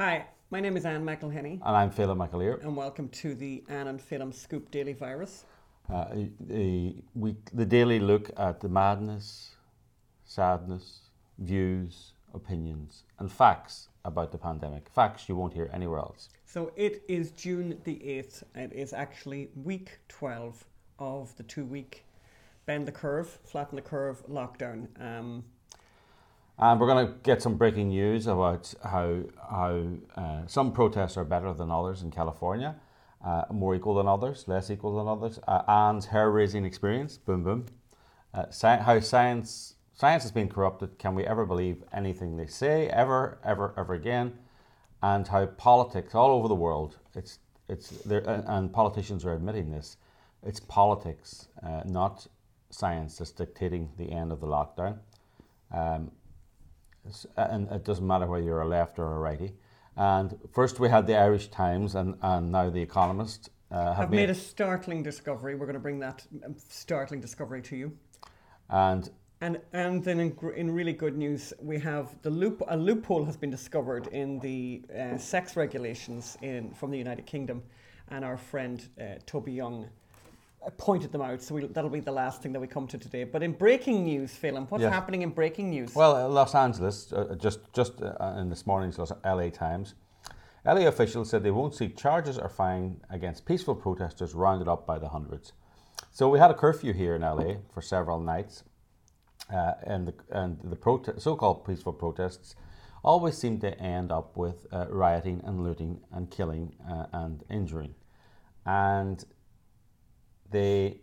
Hi, my name is Ann McElhinney, And I'm Phelim McAleer. and welcome to the Ann and Phelim Scoop Daily Virus. Uh, the, week, the daily look at the madness, sadness, views, opinions, and facts about the pandemic. Facts you won't hear anywhere else. So it is June the 8th. It is actually week 12 of the two week bend the curve, flatten the curve lockdown. Um, And we're going to get some breaking news about how, how uh, some protests are better than others in California, uh, more equal than others, less equal than others. Uh, Ann's hair raising experience, boom, boom. Uh, sci- how science, science has been corrupted. Can we ever believe anything they say, ever, ever, ever again? And how politics all over the world, it's, it's there, and- and politicians are admitting this, it's politics, uh, not science, that's dictating the end of the lockdown. Um, and it doesn't matter whether you're a left or a righty. And first we had the Irish Times, and, and now the Economist uh, have I've made a startling discovery. We're going to bring that um, startling discovery to you. and And and then in, in really good news, we have the loop. A loophole has been discovered in the uh, sex regulations in from the United Kingdom, and our friend uh, Toby Young pointed them out. So we, that'll be the last thing that we come to today. But in breaking news, Phelim, what's Yes. happening in breaking news? well, uh, Los Angeles, uh, just just uh, in this morning's Los- LA Times, LA officials said they won't seek charges or fine against peaceful protesters rounded up by the hundreds. So we had a curfew here in LA for several nights, uh, and the, and the prote- so-called peaceful protests always seem to end up with uh, rioting and looting and killing uh, and injuring, and they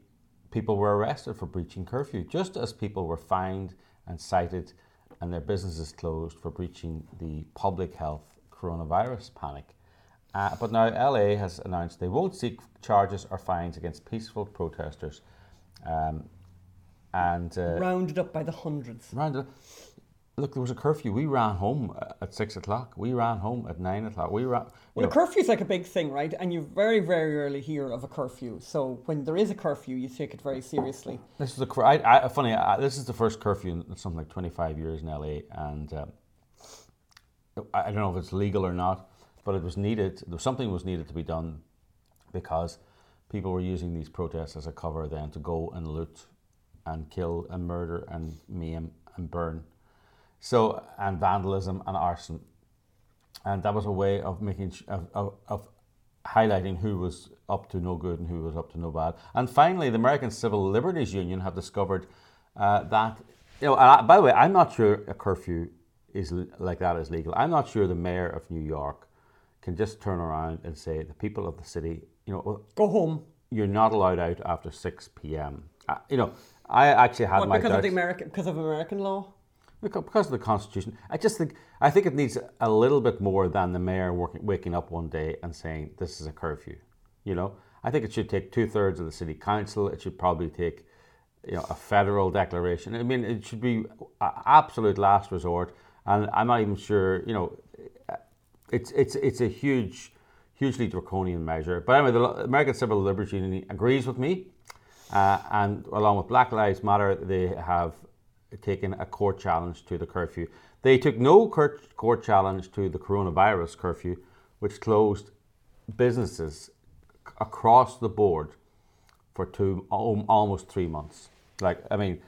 people were arrested for breaching curfew, just as people were fined and cited and their businesses closed for breaching the public health coronavirus panic. Uh, but now LA has announced they won't seek charges or fines against peaceful protesters. Um, and uh, Rounded up by the hundreds. round look, there was a curfew. We ran home at six o'clock. We ran home at nine o'clock. We ran. Well, a curfew is like a big thing, right? And you very, very rarely hear of a curfew. So when there is a curfew, you take it very seriously. This is the cur- I, I, funny. I, this is the first curfew in something like twenty five years in LA, and um, I, I don't know if it's legal or not, but it was needed. There was something was needed to be done because people were using these protests as a cover then to go and loot and kill and murder and maim and burn. So and vandalism and arson, and that was a way of making of, of, of highlighting who was up to no good and who was up to no bad. And finally, the American Civil Liberties Union have discovered uh, that you know. I, by the way, I'm not sure a curfew is like that is legal. I'm not sure the mayor of New York can just turn around and say the people of the city, you know, well, Go home. you're not allowed out after six p.m. Uh, you know, I actually had What, my because of the. American because of American law? Because of the Constitution, I just think I think it needs a little bit more than the mayor working, waking up one day and saying this is a curfew. You know, I think it should take two thirds of the city council. It should probably take, you know, a federal declaration. I mean, it should be absolute last resort. And I'm not even sure. You know, it's it's it's a huge, hugely draconian measure. But anyway, the American Civil Liberties Union agrees with me, uh, and along with Black Lives Matter, they have taken a court challenge to the curfew. They took no court, court challenge to the coronavirus curfew, which closed businesses across the board for two almost three months. Like I mean,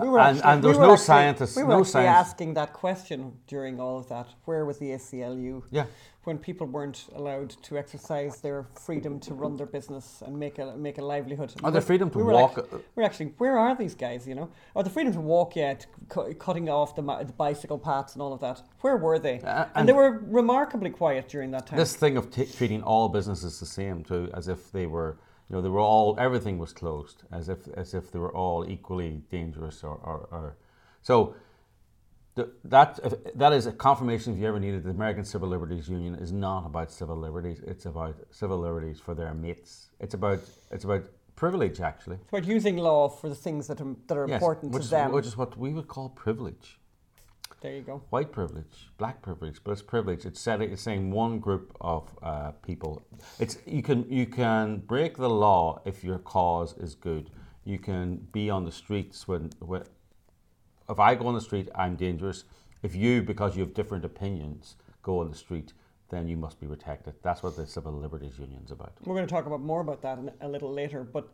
We were And- actually, and there's we no actually- scientists- We were no actually science- asking that question during all of that. Where was the ACLU? yeah. When people weren't allowed to exercise their freedom to run their business and make a make a livelihood. Or the freedom to we were walk. Actually, we're actually, where are these guys? You know, or the freedom to walk yet, cu- cutting off the, the bicycle paths and all of that. Where were they? Uh, and, they were remarkably quiet during that time. this thing of t- treating all businesses the same too, as if they were, you know, they were all everything was closed, as if as if they were all equally dangerous or, or, or so. Th- That that is a confirmation. If you ever needed, the American Civil Liberties Union is not about civil liberties. It's about civil liberties for their mates. It's about it's about privilege actually. it's about using law for the things that are, that are Yes, important to is, them. which is what we would call privilege. there you go. white privilege, black privilege, but it's privilege. It's it's saying one group of uh, people. It's you can you can break the law if your cause is good. You can be on the streets when, when if I go on the street, I'm dangerous. If you, because you have different opinions, go on the street, then you must be protected. That's what the Civil Liberties Union's about. We're going to talk about more about that a little later, but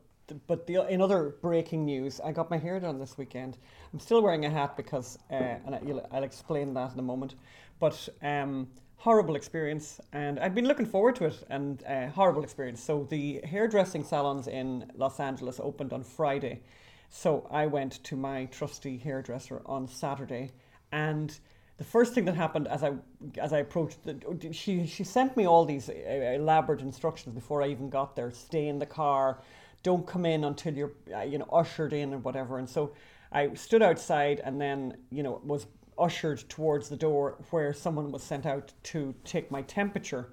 but the, in other breaking news, I got my hair done this weekend. I'm still wearing a hat because, uh, and I, will explain that in a moment. But um, horrible experience, and I'd been looking forward to it, and uh, horrible experience. So the hairdressing salons in Los Angeles opened on Friday, so I went to my trusty hairdresser on Saturday, and the first thing that happened as I as I approached, the, she she sent me all these uh, elaborate instructions before I even got there. Stay in the car, don't come in until you're uh, you know ushered in and whatever. And so I stood outside and then you know was ushered towards the door where someone was sent out to take my temperature.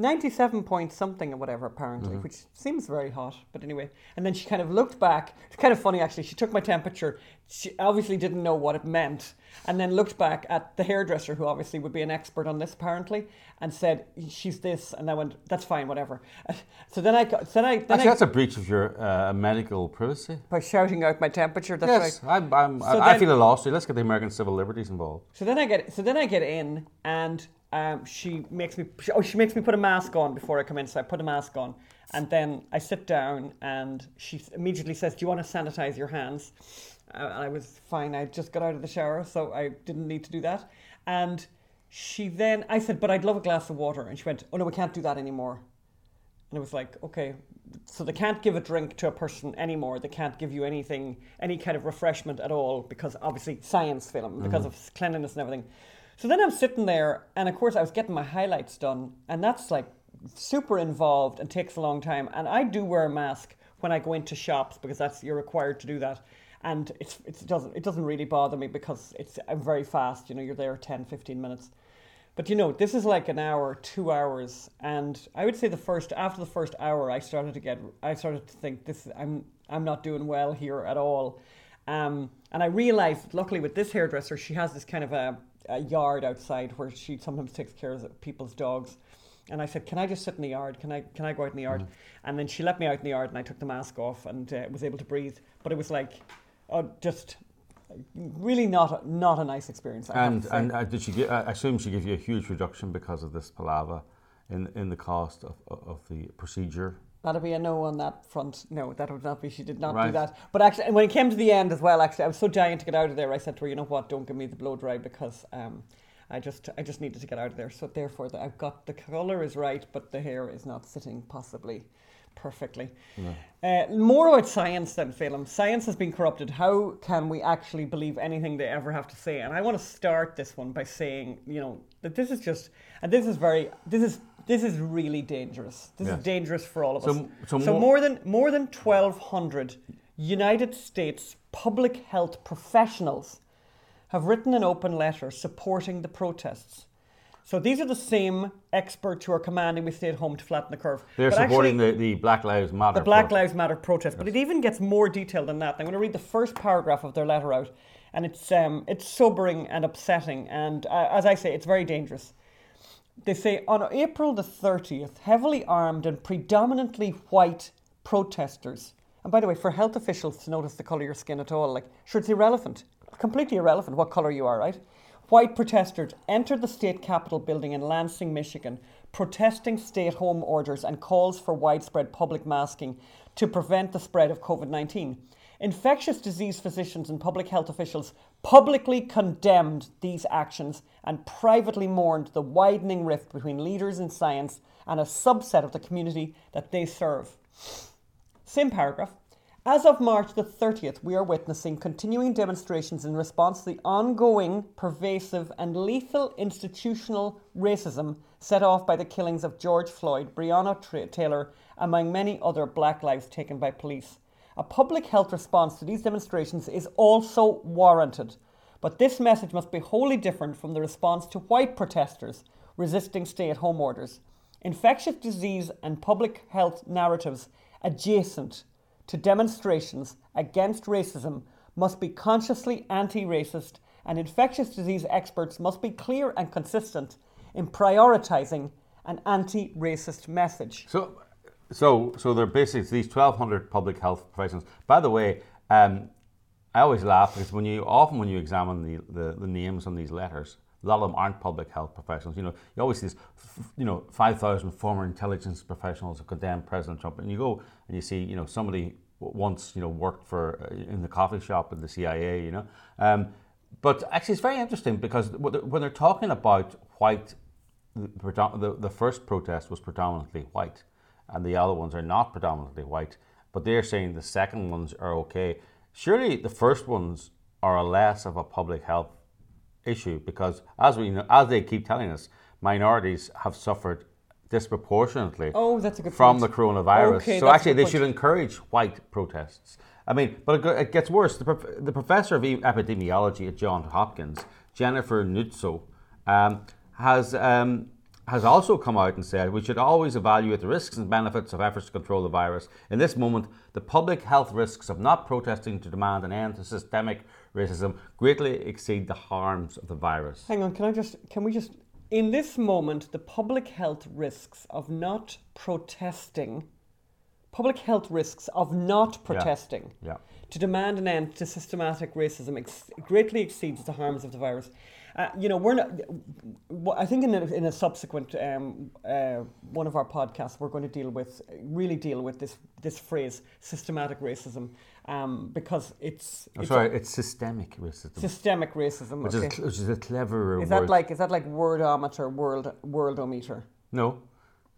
97 point something or whatever, apparently, mm-hmm. which seems very hot. But anyway, and then she kind of looked back. It's kind of funny, actually. She took my temperature. She obviously didn't know what it meant. And then looked back at the hairdresser, who obviously would be an expert on this, apparently, and said, She's this. And I went, That's fine, whatever. So then I got. Then I, then actually, I, that's a breach of your uh, medical privacy. By shouting out my temperature, that's yes, right. I'm, I'm, so I, then, I feel a lawsuit. Let's get the American Civil Liberties involved. So then I get, so then I get in, and um, she makes me she, oh she makes me put a mask on before I come in. So I put a mask on, and then I sit down, and she immediately says, "Do you want to sanitize your hands?" Uh, I was fine. I just got out of the shower, so I didn't need to do that. And she then I said, "But I'd love a glass of water," and she went, "Oh no, we can't do that anymore." And it was like, okay, so they can't give a drink to a person anymore. They can't give you anything, any kind of refreshment at all, because obviously science Phelim, because mm-hmm. of cleanliness and everything. So then I'm sitting there, and of course I was getting my highlights done, and that's like super involved and takes a long time. And I do wear a mask when I go into shops because that's you're required to do that. And it's, it doesn't it doesn't really bother me because it's I'm very fast. You know, you're there 10, 15 minutes. But you know, this is like an hour, two hours, and I would say the first after the first hour, I started to get I started to think this I'm I'm not doing well here at all. Um, and I realized, luckily, with this hairdresser, she has this kind of a a yard outside where she sometimes takes care of people's dogs. And I said, "Can I just sit in the yard? Can I can I go out in the yard?" Mm. And then she let me out in the yard, and I took the mask off and uh, was able to breathe. But it was like, uh, just really not a, not a nice experience. I and and uh, did she? Give, I assume she gave you a huge reduction because of this palaver in in the cost of, of the procedure. That'll be a no on that front. No, that would not be. She did not right. do that. But actually, and when it came to the end as well, actually, I was so dying to get out of there. I said to her, "You know what? Don't give me the blow dry because um, I just, I just needed to get out of there. So therefore, the, I've got the color is right, but the hair is not sitting possibly perfectly. Yeah. Uh, more about science than Phelim. Science has been corrupted. How can we actually believe anything they ever have to say? And I want to start this one by saying, you know, that this is just, and this is very, this is this is really dangerous. This yes. is dangerous for all of so, us. So, so more, more, than more than 1,200 United States public health professionals have written an open letter supporting the protests. So these are the same experts who are commanding we stay at home to flatten the curve. They're but supporting actually, the, the Black Lives Matter. The Black Lives Matter protest, yes. but it even gets more detailed than that. I'm going to read the first paragraph of their letter out, and it's um, it's sobering and upsetting, and uh, as I say, it's very dangerous they say on April the 30th, heavily armed and predominantly white protesters. And by the way, for health officials to notice the colour of your skin at all, like, sure, it's irrelevant. Completely irrelevant what colour you are, right? White protesters entered the state capitol building in Lansing, Michigan, protesting stay at home orders and calls for widespread public masking to prevent the spread of COVID 19. Infectious disease physicians and public health officials publicly condemned these actions and privately mourned the widening rift between leaders in science and a subset of the community that they serve. Same paragraph. As of March the 30th, we are witnessing continuing demonstrations in response to the ongoing, pervasive, and lethal institutional racism set off by the killings of George Floyd, Breonna Taylor, among many other black lives taken by police. A public health response to these demonstrations is also warranted, but this message must be wholly different from the response to white protesters resisting stay at home orders. Infectious disease and public health narratives adjacent to demonstrations against racism must be consciously anti racist, and infectious disease experts must be clear and consistent in prioritizing an anti racist message. So, so, so they're basically these 1,200 public health professionals. By the way, um, I always laugh because when you often when you examine the, the, the, names on these letters, A lot of them aren't public health professionals. You know, you always see this, you know, 5,000 former intelligence professionals have condemned President Trump. And you go and you see, you know, somebody once, you know, worked for, uh, in the coffee shop in the CIA, you know. Um, but actually, it's very interesting because when they're talking about white, the, the, first protest was predominantly white, and the other ones are not predominantly white. But they're saying the second ones are okay. Surely the first ones are less of a public health issue because, as we know, as they keep telling us, minorities have suffered disproportionately Oh, that's a good from point. the coronavirus. Okay, so actually, they point. should encourage white protests. I mean, but it, it gets worse. The, prof- the professor of epidemiology at Johns Hopkins, Jennifer Nuzzo, um, has um, has also come out and said we should always evaluate the risks and benefits of efforts to control the virus. In this moment, the public health risks of not protesting to demand an end to systemic racism greatly exceed the harms of the virus. Hang on, can I just, can we just, in this moment, the public health risks of not protesting, public health risks of not protesting Yeah. to demand an end to systematic racism ex- greatly exceeds the harms of the virus. Uh, you know, we're not. I think in a, in a subsequent um, uh, one of our podcasts, we're going to deal with really deal with this this phrase systematic racism um, because it's, Oh, it's sorry, it's systemic racism, systemic racism. which, okay. is, which is a cleverer Is word. that like is that like wordometer, world worldometer? no,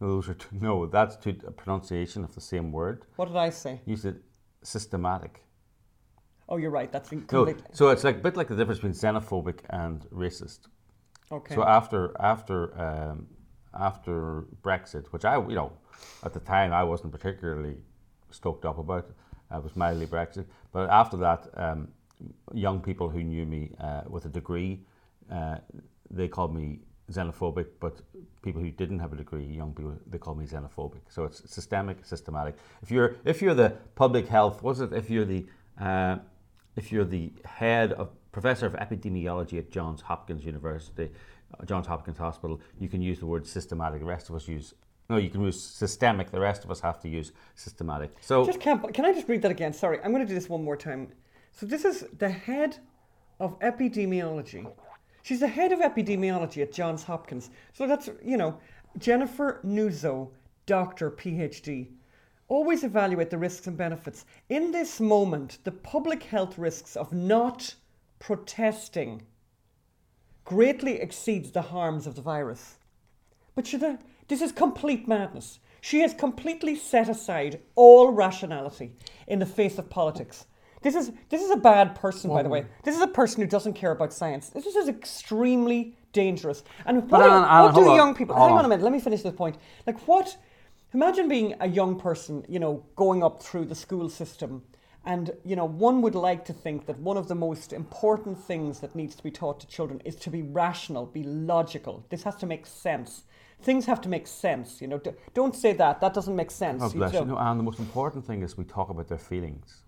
no, those are two, no. That's a pronunciation of the same word. What did I say? You said systematic. Oh, you're right. That's No, so it's like a bit like the difference between xenophobic and racist. Okay. So after after um, after Brexit, which I you know at the time I wasn't particularly stoked up about, I was mildly Brexit. But after that, um, young people who knew me uh, with a degree, uh, they called me xenophobic. But people who didn't have a degree, young people, they called me xenophobic. So it's systemic, systematic. If you're if you're the public health, was it? If you're the uh, if you're the head of professor of epidemiology at Johns Hopkins University, uh, Johns Hopkins Hospital, you can use the word systematic. The rest of us use no, you can use systemic. The rest of us have to use systematic. So just can't. Can I just read that again? Sorry, I'm going to do this one more time. So this is the head of epidemiology. She's the head of epidemiology at Johns Hopkins. So that's you know Jennifer Nuzzo, doctor, PhD. Always evaluate the risks and benefits. In this moment, the public health risks of not protesting greatly exceeds the harms of the virus. But should I, this is complete madness. She has completely set aside all rationality in the face of politics. This is this is a bad person, by the way. This is a person who doesn't care about science. This is extremely dangerous. And what, Alan, Alan, what do on, young people? hold Hang on on. a minute. Let me finish this point. Like what? Imagine being a young person, you know, going up through the school system, and you know, one would like to think that one of the most important things that needs to be taught to children is to be rational, be logical. This has to make sense. Things have to make sense. You know, don't say that. That doesn't make sense. Oh, You bless you. don't- No, and the most important thing is we talk about their feelings.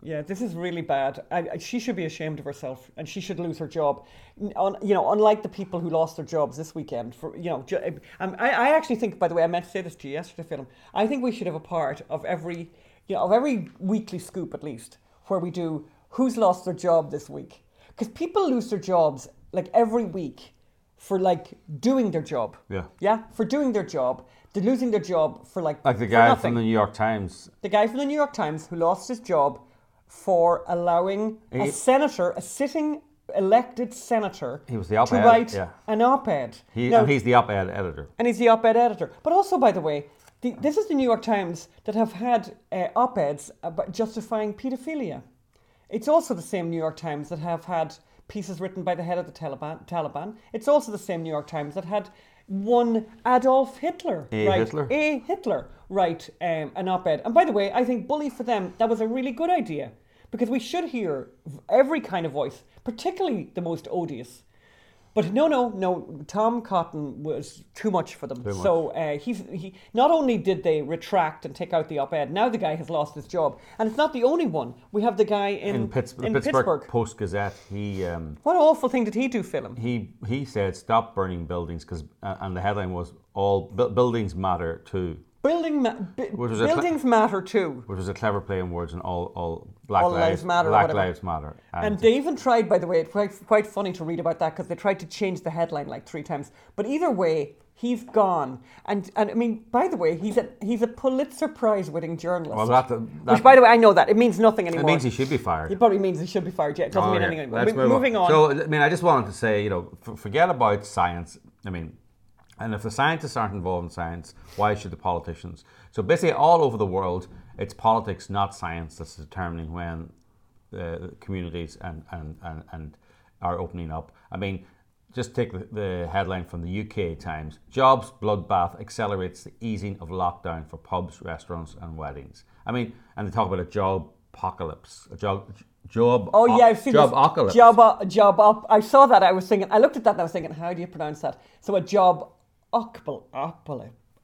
Yeah, this is really bad. I, I, she should be ashamed of herself, and she should lose her job. On, you know, unlike the people who lost their jobs this weekend. For you know, ju- um, I, I actually think. By the way, I meant to say this to you yesterday, Phelim. I think we should have a part of every, you know, of every weekly scoop at least, where we do who's lost their job this week, because people lose their jobs like every week for like doing their job. Yeah. Yeah, for doing their job. They're losing their job for like Like the guy nothing from the New York Times. the guy from the New York Times who lost his job for allowing a senator, a sitting elected senator, He was the op-ed, to write yeah. an op-ed. He, Now- and he's the op-ed editor. and he's the op-ed editor. But also, by the way, the, this is the New York Times that have had uh, op-eds about justifying paedophilia. It's also the same New York Times that have had pieces written by the head of the Taliban. Taliban. It's also the same New York Times that had one Adolf Hitler, A. right? Hitler. A. Hitler, write um, an op-ed. And by the way, I think bully for them. That was a really good idea because we should hear every kind of voice, particularly the most odious. But no, no, no. Tom Cotton was too much for them. Too much. So uh, he's he. Not only did they retract and take out the op-ed, now the guy has lost his job, and it's not the only one. We have the guy in In, Pitts- in Pittsburgh, Pittsburgh. Post Gazette, he um, What awful thing did he do, Phelim? he he said stop burning buildings because uh, and the headline was all bu- buildings matter too. Building ma- bu- Which was a buildings matter too. which was a clever play on words, and all, all Black All lives, lives matter Black lives matter. And they even tried, by the way, it's quite, quite funny to read about that because they tried to change the headline like three times. But either way, he's gone. And and I mean, by the way, he's a he's a Pulitzer Prize winning journalist. well, that, that which, by the way, I know that it means nothing anymore. it means he should be fired. It probably means he should be fired. Yeah, it doesn't Oh, mean yeah. anything anymore. Let's Mo- move moving on. So, I mean, I just wanted to say, you know, f- forget about science. I mean, and if the scientists aren't involved in science, why should the politicians? So basically, all over the world, it's politics, not science, that's determining when the communities and, and, and, and are opening up. I mean, just take the, the headline from the UK Times Jobs bloodbath accelerates the easing of lockdown for pubs, restaurants, and weddings. I mean, and they talk about a job apocalypse, a job. Job, Oh yeah, I've seen job this. apocalypse. Job, uh, job up. I saw that. I was thinking. I looked at that and I was thinking, how do you pronounce that? So a job apocalypse,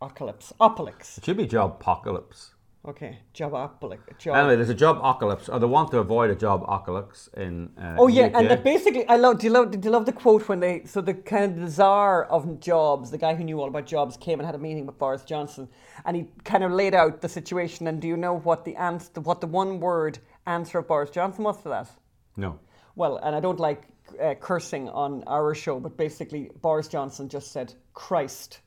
apocalypse. It should be job apocalypse. Okay, job apocalypse. Job. Anyway, there's a job apocalypse, or they want to avoid a job apocalypse in. Uh, Oh yeah, UK. and basically, I love. Do you love? Do you love the quote when they? So the kind of the czar of jobs, the guy who knew all about jobs, came and had a meeting with Boris Johnson, and he kind of laid out the situation. And do you know what the answer, what the one word answer of Boris Johnson was to that? no. Well, and I don't like uh, cursing on our show, but basically Boris Johnson just said Christ.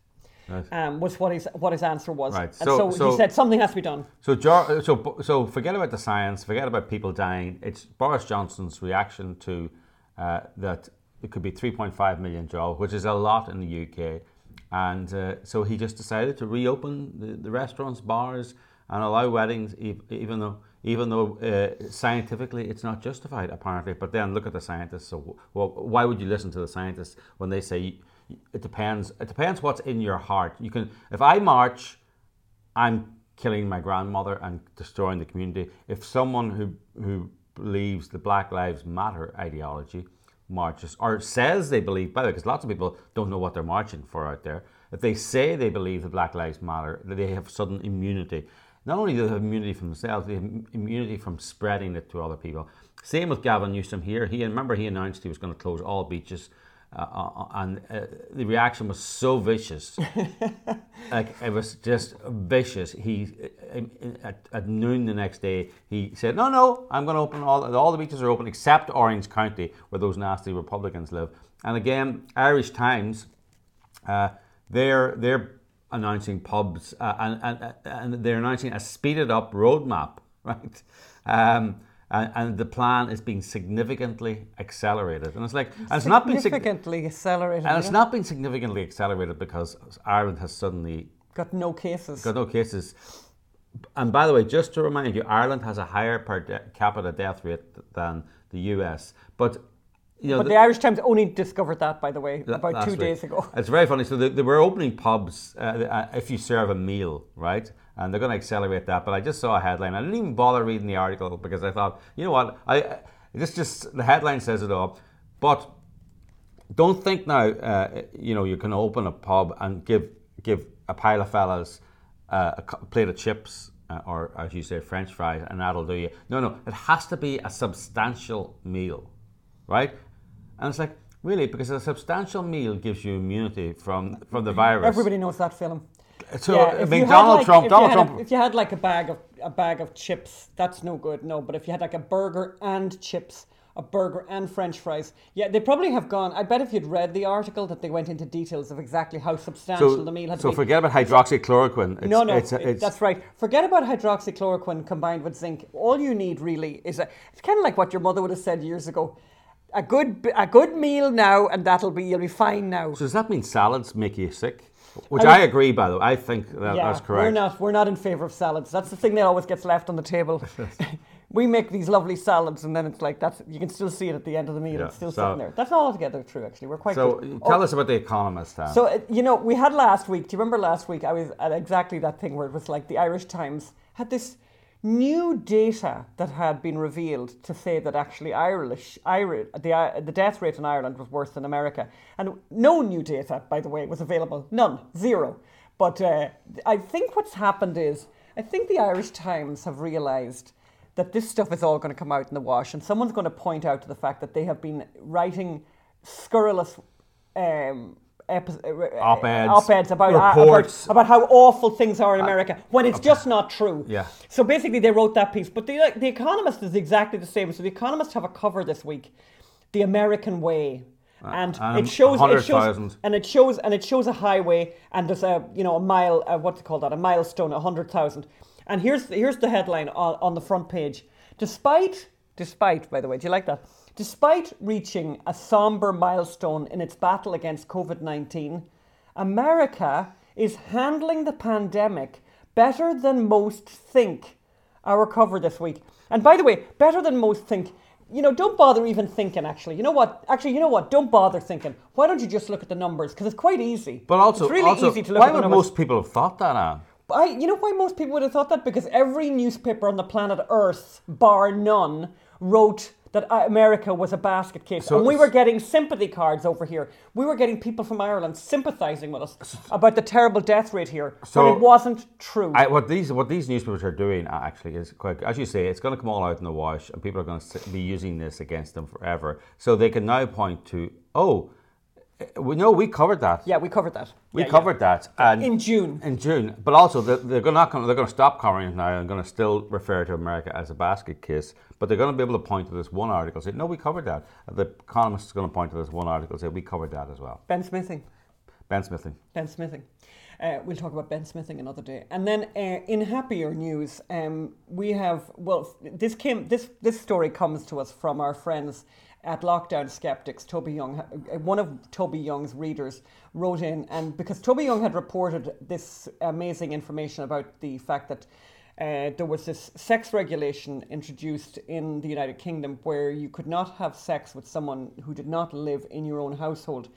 Right. Um, was what his what his answer was, Right, and so- so, so- he said something has to be done. So, so, so forget about the science. Forget about people dying. It's Boris Johnson's reaction to uh, that it could be 3.5 million jobs, which is a lot in the UK, and uh, so he just decided to reopen the, the restaurants, bars, and allow weddings, even though even though uh, scientifically it's not justified apparently. But then look at the scientists. So, well, why would you listen to the scientists when they say it depends? It depends what's in your heart. You can if I march. I'm killing my grandmother and destroying the community. If someone who who believes the Black Lives Matter ideology marches or says they believe, by the way, because lots of people don't know what they're marching for out there. If they say they believe the Black Lives Matter, they have sudden immunity. Not only do they have immunity from themselves, they have immunity from spreading it to other people. Same with Gavin Newsom here. He remember he announced he was going to close all beaches, uh, uh, and uh, the reaction was so vicious like it was just vicious. He at, at noon the next day he said, "No, no, I'm going to open all all the beaches are open except Orange County where those nasty Republicans live." And again, Irish Times, uh, they're they're announcing pubs uh, and, and and they're announcing a speeded up roadmap, right? Um, and, and the plan is being significantly accelerated, and it's like and it's not been significantly accelerated. and it's not been significantly accelerated because Ireland has suddenly got no cases. got no cases. And by the way, just to remind you, Ireland has a higher per de- capita death rate than the US. But you know, but the Irish Times only discovered that, by the way, about two week. days ago. It's very funny. So they, they were opening pubs uh, uh, if you serve a meal, right? And they're going to accelerate that. But I just saw a headline. I didn't even bother reading the article because I thought, you know what? I, I this just the headline says it all. But don't think now. Uh, you know, you can open a pub and give give a pile of fellas uh, a plate of chips. Uh, or as you say, French fries, and that'll do you. No, no, it has to be a substantial meal, right? And it's like, really, because a substantial meal gives you immunity from, from the virus. Everybody knows that Phelim. So, Yeah, I mean, Donald like- Trump, if you Donald had a- Trump, if you had like a bag of a bag of chips, that's no good. No, but if you had like a burger and chips, a burger and French fries, yeah, they probably have gone. I bet if you'd read the article that they went into details of exactly how substantial so, the meal had so been. So forget about hydroxychloroquine. It's, no, no, it's, it's, that's right. Forget about hydroxychloroquine combined with zinc. All you need really is a. It's kind of like what your mother would have said years ago. A good, a good meal now, and that'll be you'll be fine now. So does that mean salads make you sick? Which I I, agree, by the way. I think that, yeah, that's correct. We're not we're not in favour of salads. That's the thing that always gets left on the table. we make these lovely salads, and then it's like that's you can still see it at the end of the meal. Yeah, It's still so- sitting there. That's not altogether true, actually. We're quite So good. tell Oh, us about the Economist, Dan. So uh, you know, we had last week. Do you remember last week? I was at exactly that thing where it was like the Irish Times had this new data that had been revealed to say that actually Irish, Irish, the uh, the death rate in Ireland was worse than America, and no new data, by the way, was available. None, zero. But uh, I think what's happened is I think the Irish Times have realised that this stuff is all going to come out in the wash, and someone's going to point out to the fact that they have been writing scurrilous um, epi- uh, Op-eds, op-eds about, uh, reports. about about how awful things are in America when it's just not true. Yeah. So basically, they wrote that piece. But the the Economist is exactly the same. So the Economist have a cover this week, the American way. And and it shows, it shows, 100,000. and it shows, and it shows a highway, and there's a, you know, a mile, uh, what's it called that, a milestone, a hundred thousand. And here's here's the headline on, on the front page. Despite, despite, by the way, do you like that? Despite reaching a somber milestone in its battle against COVID nineteen, America is handling the pandemic better than most think. Our cover this week. And by the way, better than most think. You know, don't bother even thinking. Actually, you know what? Actually, you know what? Don't bother thinking. Why don't you just look at the numbers? Because it's quite easy. But also, it's really also easy to look why at the would numbers. most people have thought that, Ann? I, you know why most people would have thought that? Because every newspaper on the planet Earth, bar none, wrote that uh, America was a basket case. So- and we were getting sympathy cards over here. We were getting people from Ireland sympathising with us about the terrible death rate here. So- but it wasn't true. I, what these what these newspapers are doing uh, actually is quite, as you say, it's going to come all out in the wash, and people are going to be using this against them forever. So they can now point to, oh, eh, we covered that. yeah, we covered that. we Yeah, yeah. covered that, and In June. In June, but also they're, they're not gonna, they're going to stop covering it now and they're going to still refer to America as a basket case. But they're going to be able to point to this one article, say, no, we covered that. The Economist is going to point to this one article, say, we covered that as well. Ben Smithing. Ben Smithing. Ben Smithing. Uh, we'll talk about Ben Smithing another day. And then uh, in happier news, um, we have well, this came this this story comes to us from our friends at Lockdown Skeptics. Toby Young, one of Toby Young's readers, wrote in, and because Toby Young had reported this amazing information about the fact that. Uh, there was this sex regulation introduced in the United Kingdom where you could not have sex with someone who did not live in your own household.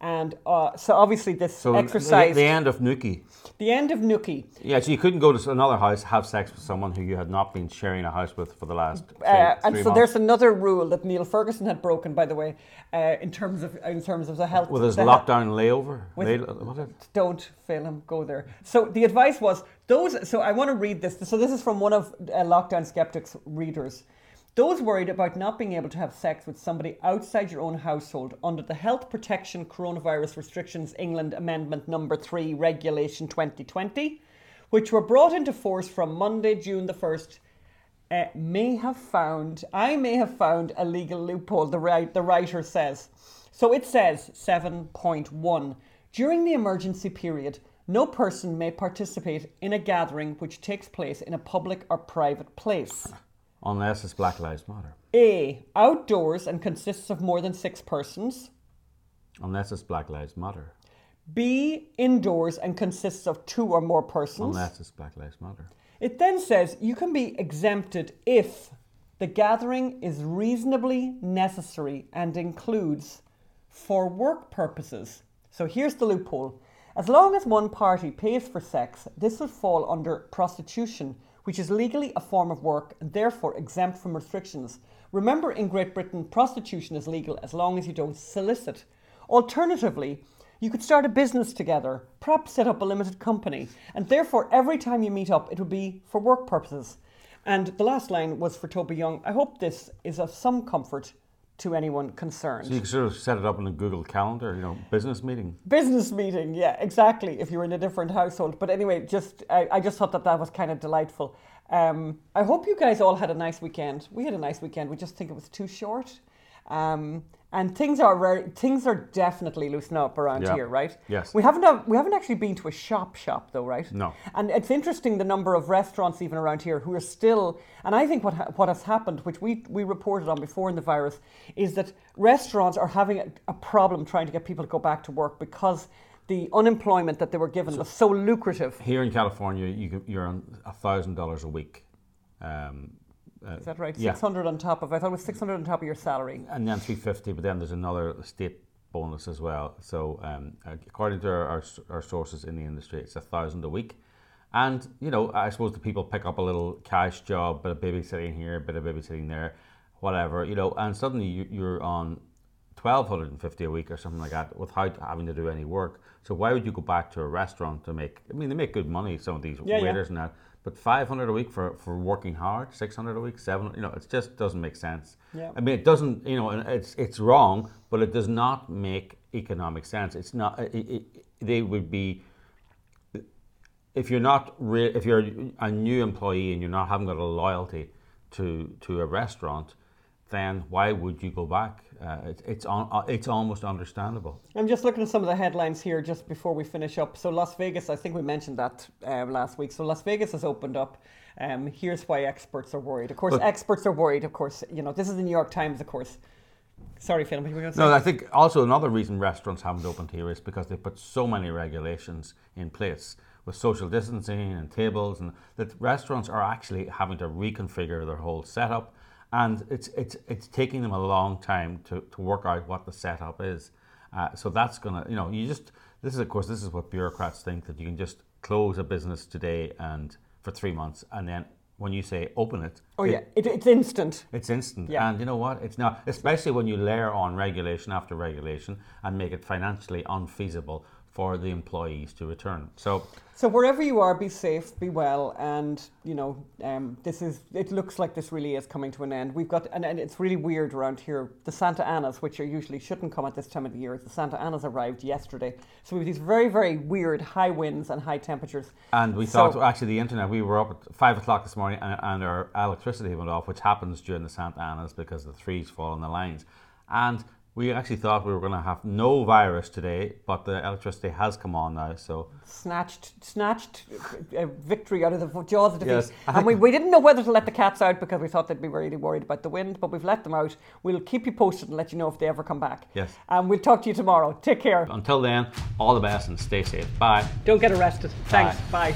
And uh, so obviously this So exercise, the, the end of Nookie. the end of Nookie, Yeah, so you couldn't go to another house, have sex with someone who you had not been sharing a house with for the last say, uh, and so months. there's another rule that Neil Ferguson had broken, by the way, uh, in terms of in terms of the health. with his the he- lockdown layover. With- Lay, what is it? don't fail him. Go there. So the advice was those. So I want to read this. So this is from one of uh, Lockdown Skeptics readers. Those worried about not being able to have sex with somebody outside your own household under the Health Protection Coronavirus Restrictions England Amendment Number Three Regulation 2020, which were brought into force from Monday, June the first. Uh, may have found, I may have found a legal loophole, the, write, the writer says. So it says 7.1 During the emergency period, no person may participate in a gathering which takes place in a public or private place. Unless it's Black Lives Matter. A. Outdoors and consists of more than six persons. Unless it's Black Lives Matter. B. Indoors and consists of two or more persons. Unless it's Black Lives Matter. It then says you can be exempted if the gathering is reasonably necessary and includes for work purposes. So here's the loophole. As long as one party pays for sex, this will fall under prostitution, which is legally a form of work and therefore exempt from restrictions. Remember, in Great Britain, prostitution is legal as long as you don't solicit. Alternatively, you could start a business together, perhaps set up a limited company, and therefore every time you meet up, it would be for work purposes. And the last line was for Toby Young. I hope this is of some comfort to anyone concerned. So you can sort of set it up in a Google Calendar, you know, business meeting. Business meeting, yeah, exactly. If you're in a different household, but anyway, just I, I just thought that that was kind of delightful. Um, I hope you guys all had a nice weekend. We had a nice weekend. We just think it was too short. Um, and things are very, things are definitely loosening up around Yeah. here, right? Yes. We haven't have, we haven't actually been to a shop shop though, right? No. And it's interesting the number of restaurants even around here who are still. And I think what ha- what has happened, which we we reported on before in the virus, is that restaurants are having a, a problem trying to get people to go back to work because the unemployment that they were given was so lucrative. Here in California, you can, you're on thousand dollars a week. Um, uh, Is that right? Yeah. Six hundred on top of. I thought it was six hundred on top of your salary. and then 350 but then there's another state bonus as well so um, according to our, our, our sources in the industry it's a thousand a week and you know i suppose the people pick up a little cash job bit of babysitting here bit of babysitting there whatever you know and suddenly you, you're on 1250 a week or something like that without having to do any work. So why would you go back to a restaurant to make? I mean, they make good money. Some of these Yeah, yeah. waiters and that, but 500 a week for, for working hard, 600 a week, 700. You know, it just doesn't make sense. Yeah. I mean, it doesn't. You know, it's it's wrong, but it does not make economic sense. It's not. It, it, they would be if you're not re- if you're a new employee and you're not haven't got a loyalty to to a restaurant, then why would you go back? Uh, it, it's on, uh, it's almost understandable. I'm just looking at some of the headlines here just before we finish up. So Las Vegas, I think we mentioned that um, last week. So Las Vegas has opened up. Um, here's why experts are worried. Of course, But- experts are worried. Of course, you know this is the New York Times. Of course. Sorry, Phil. What were you going to say? No, I think also another reason restaurants haven't opened here is because they put so many regulations in place with social distancing and tables, and that restaurants are actually having to reconfigure their whole setup, and it's it's it's taking them a long time to, to work out what the setup is. Uh, so that's gonna, you know, you just this is of course this is what bureaucrats think that you can just close a business today and for three months, and then when you say open it, oh it- yeah, it, it's instant. it's instant. Yeah. And you know what? It's not, especially when you layer on regulation after regulation and make it financially unfeasible for the employees to return. So, So wherever you are, be safe, be well, and you know um, this is. It looks like this really is coming to an end. We've got, and, and it's really weird around here. The Santa Anas, which are usually shouldn't come at this time of the year, the Santa Anas arrived yesterday. So we have these very, very weird high winds and high temperatures. and we So- thought actually the internet, we were up at five o'clock this morning and, and our electricity went off, which happens during the Santa Anas because the trees fall on the lines. And we actually thought we were going to have no virus today, but the electricity has come on now. So, Snatched, snatched uh, victory out of the jaws of defeat. Yes, and we, we didn't know whether to let the cats out because we thought they'd be really worried about the wind, but we've let them out. We'll keep you posted and let you know if they ever come back. Yes. And we'll talk to you tomorrow. Take care. until then, all the best and stay safe. Bye. Don't get arrested. Thanks. Bye.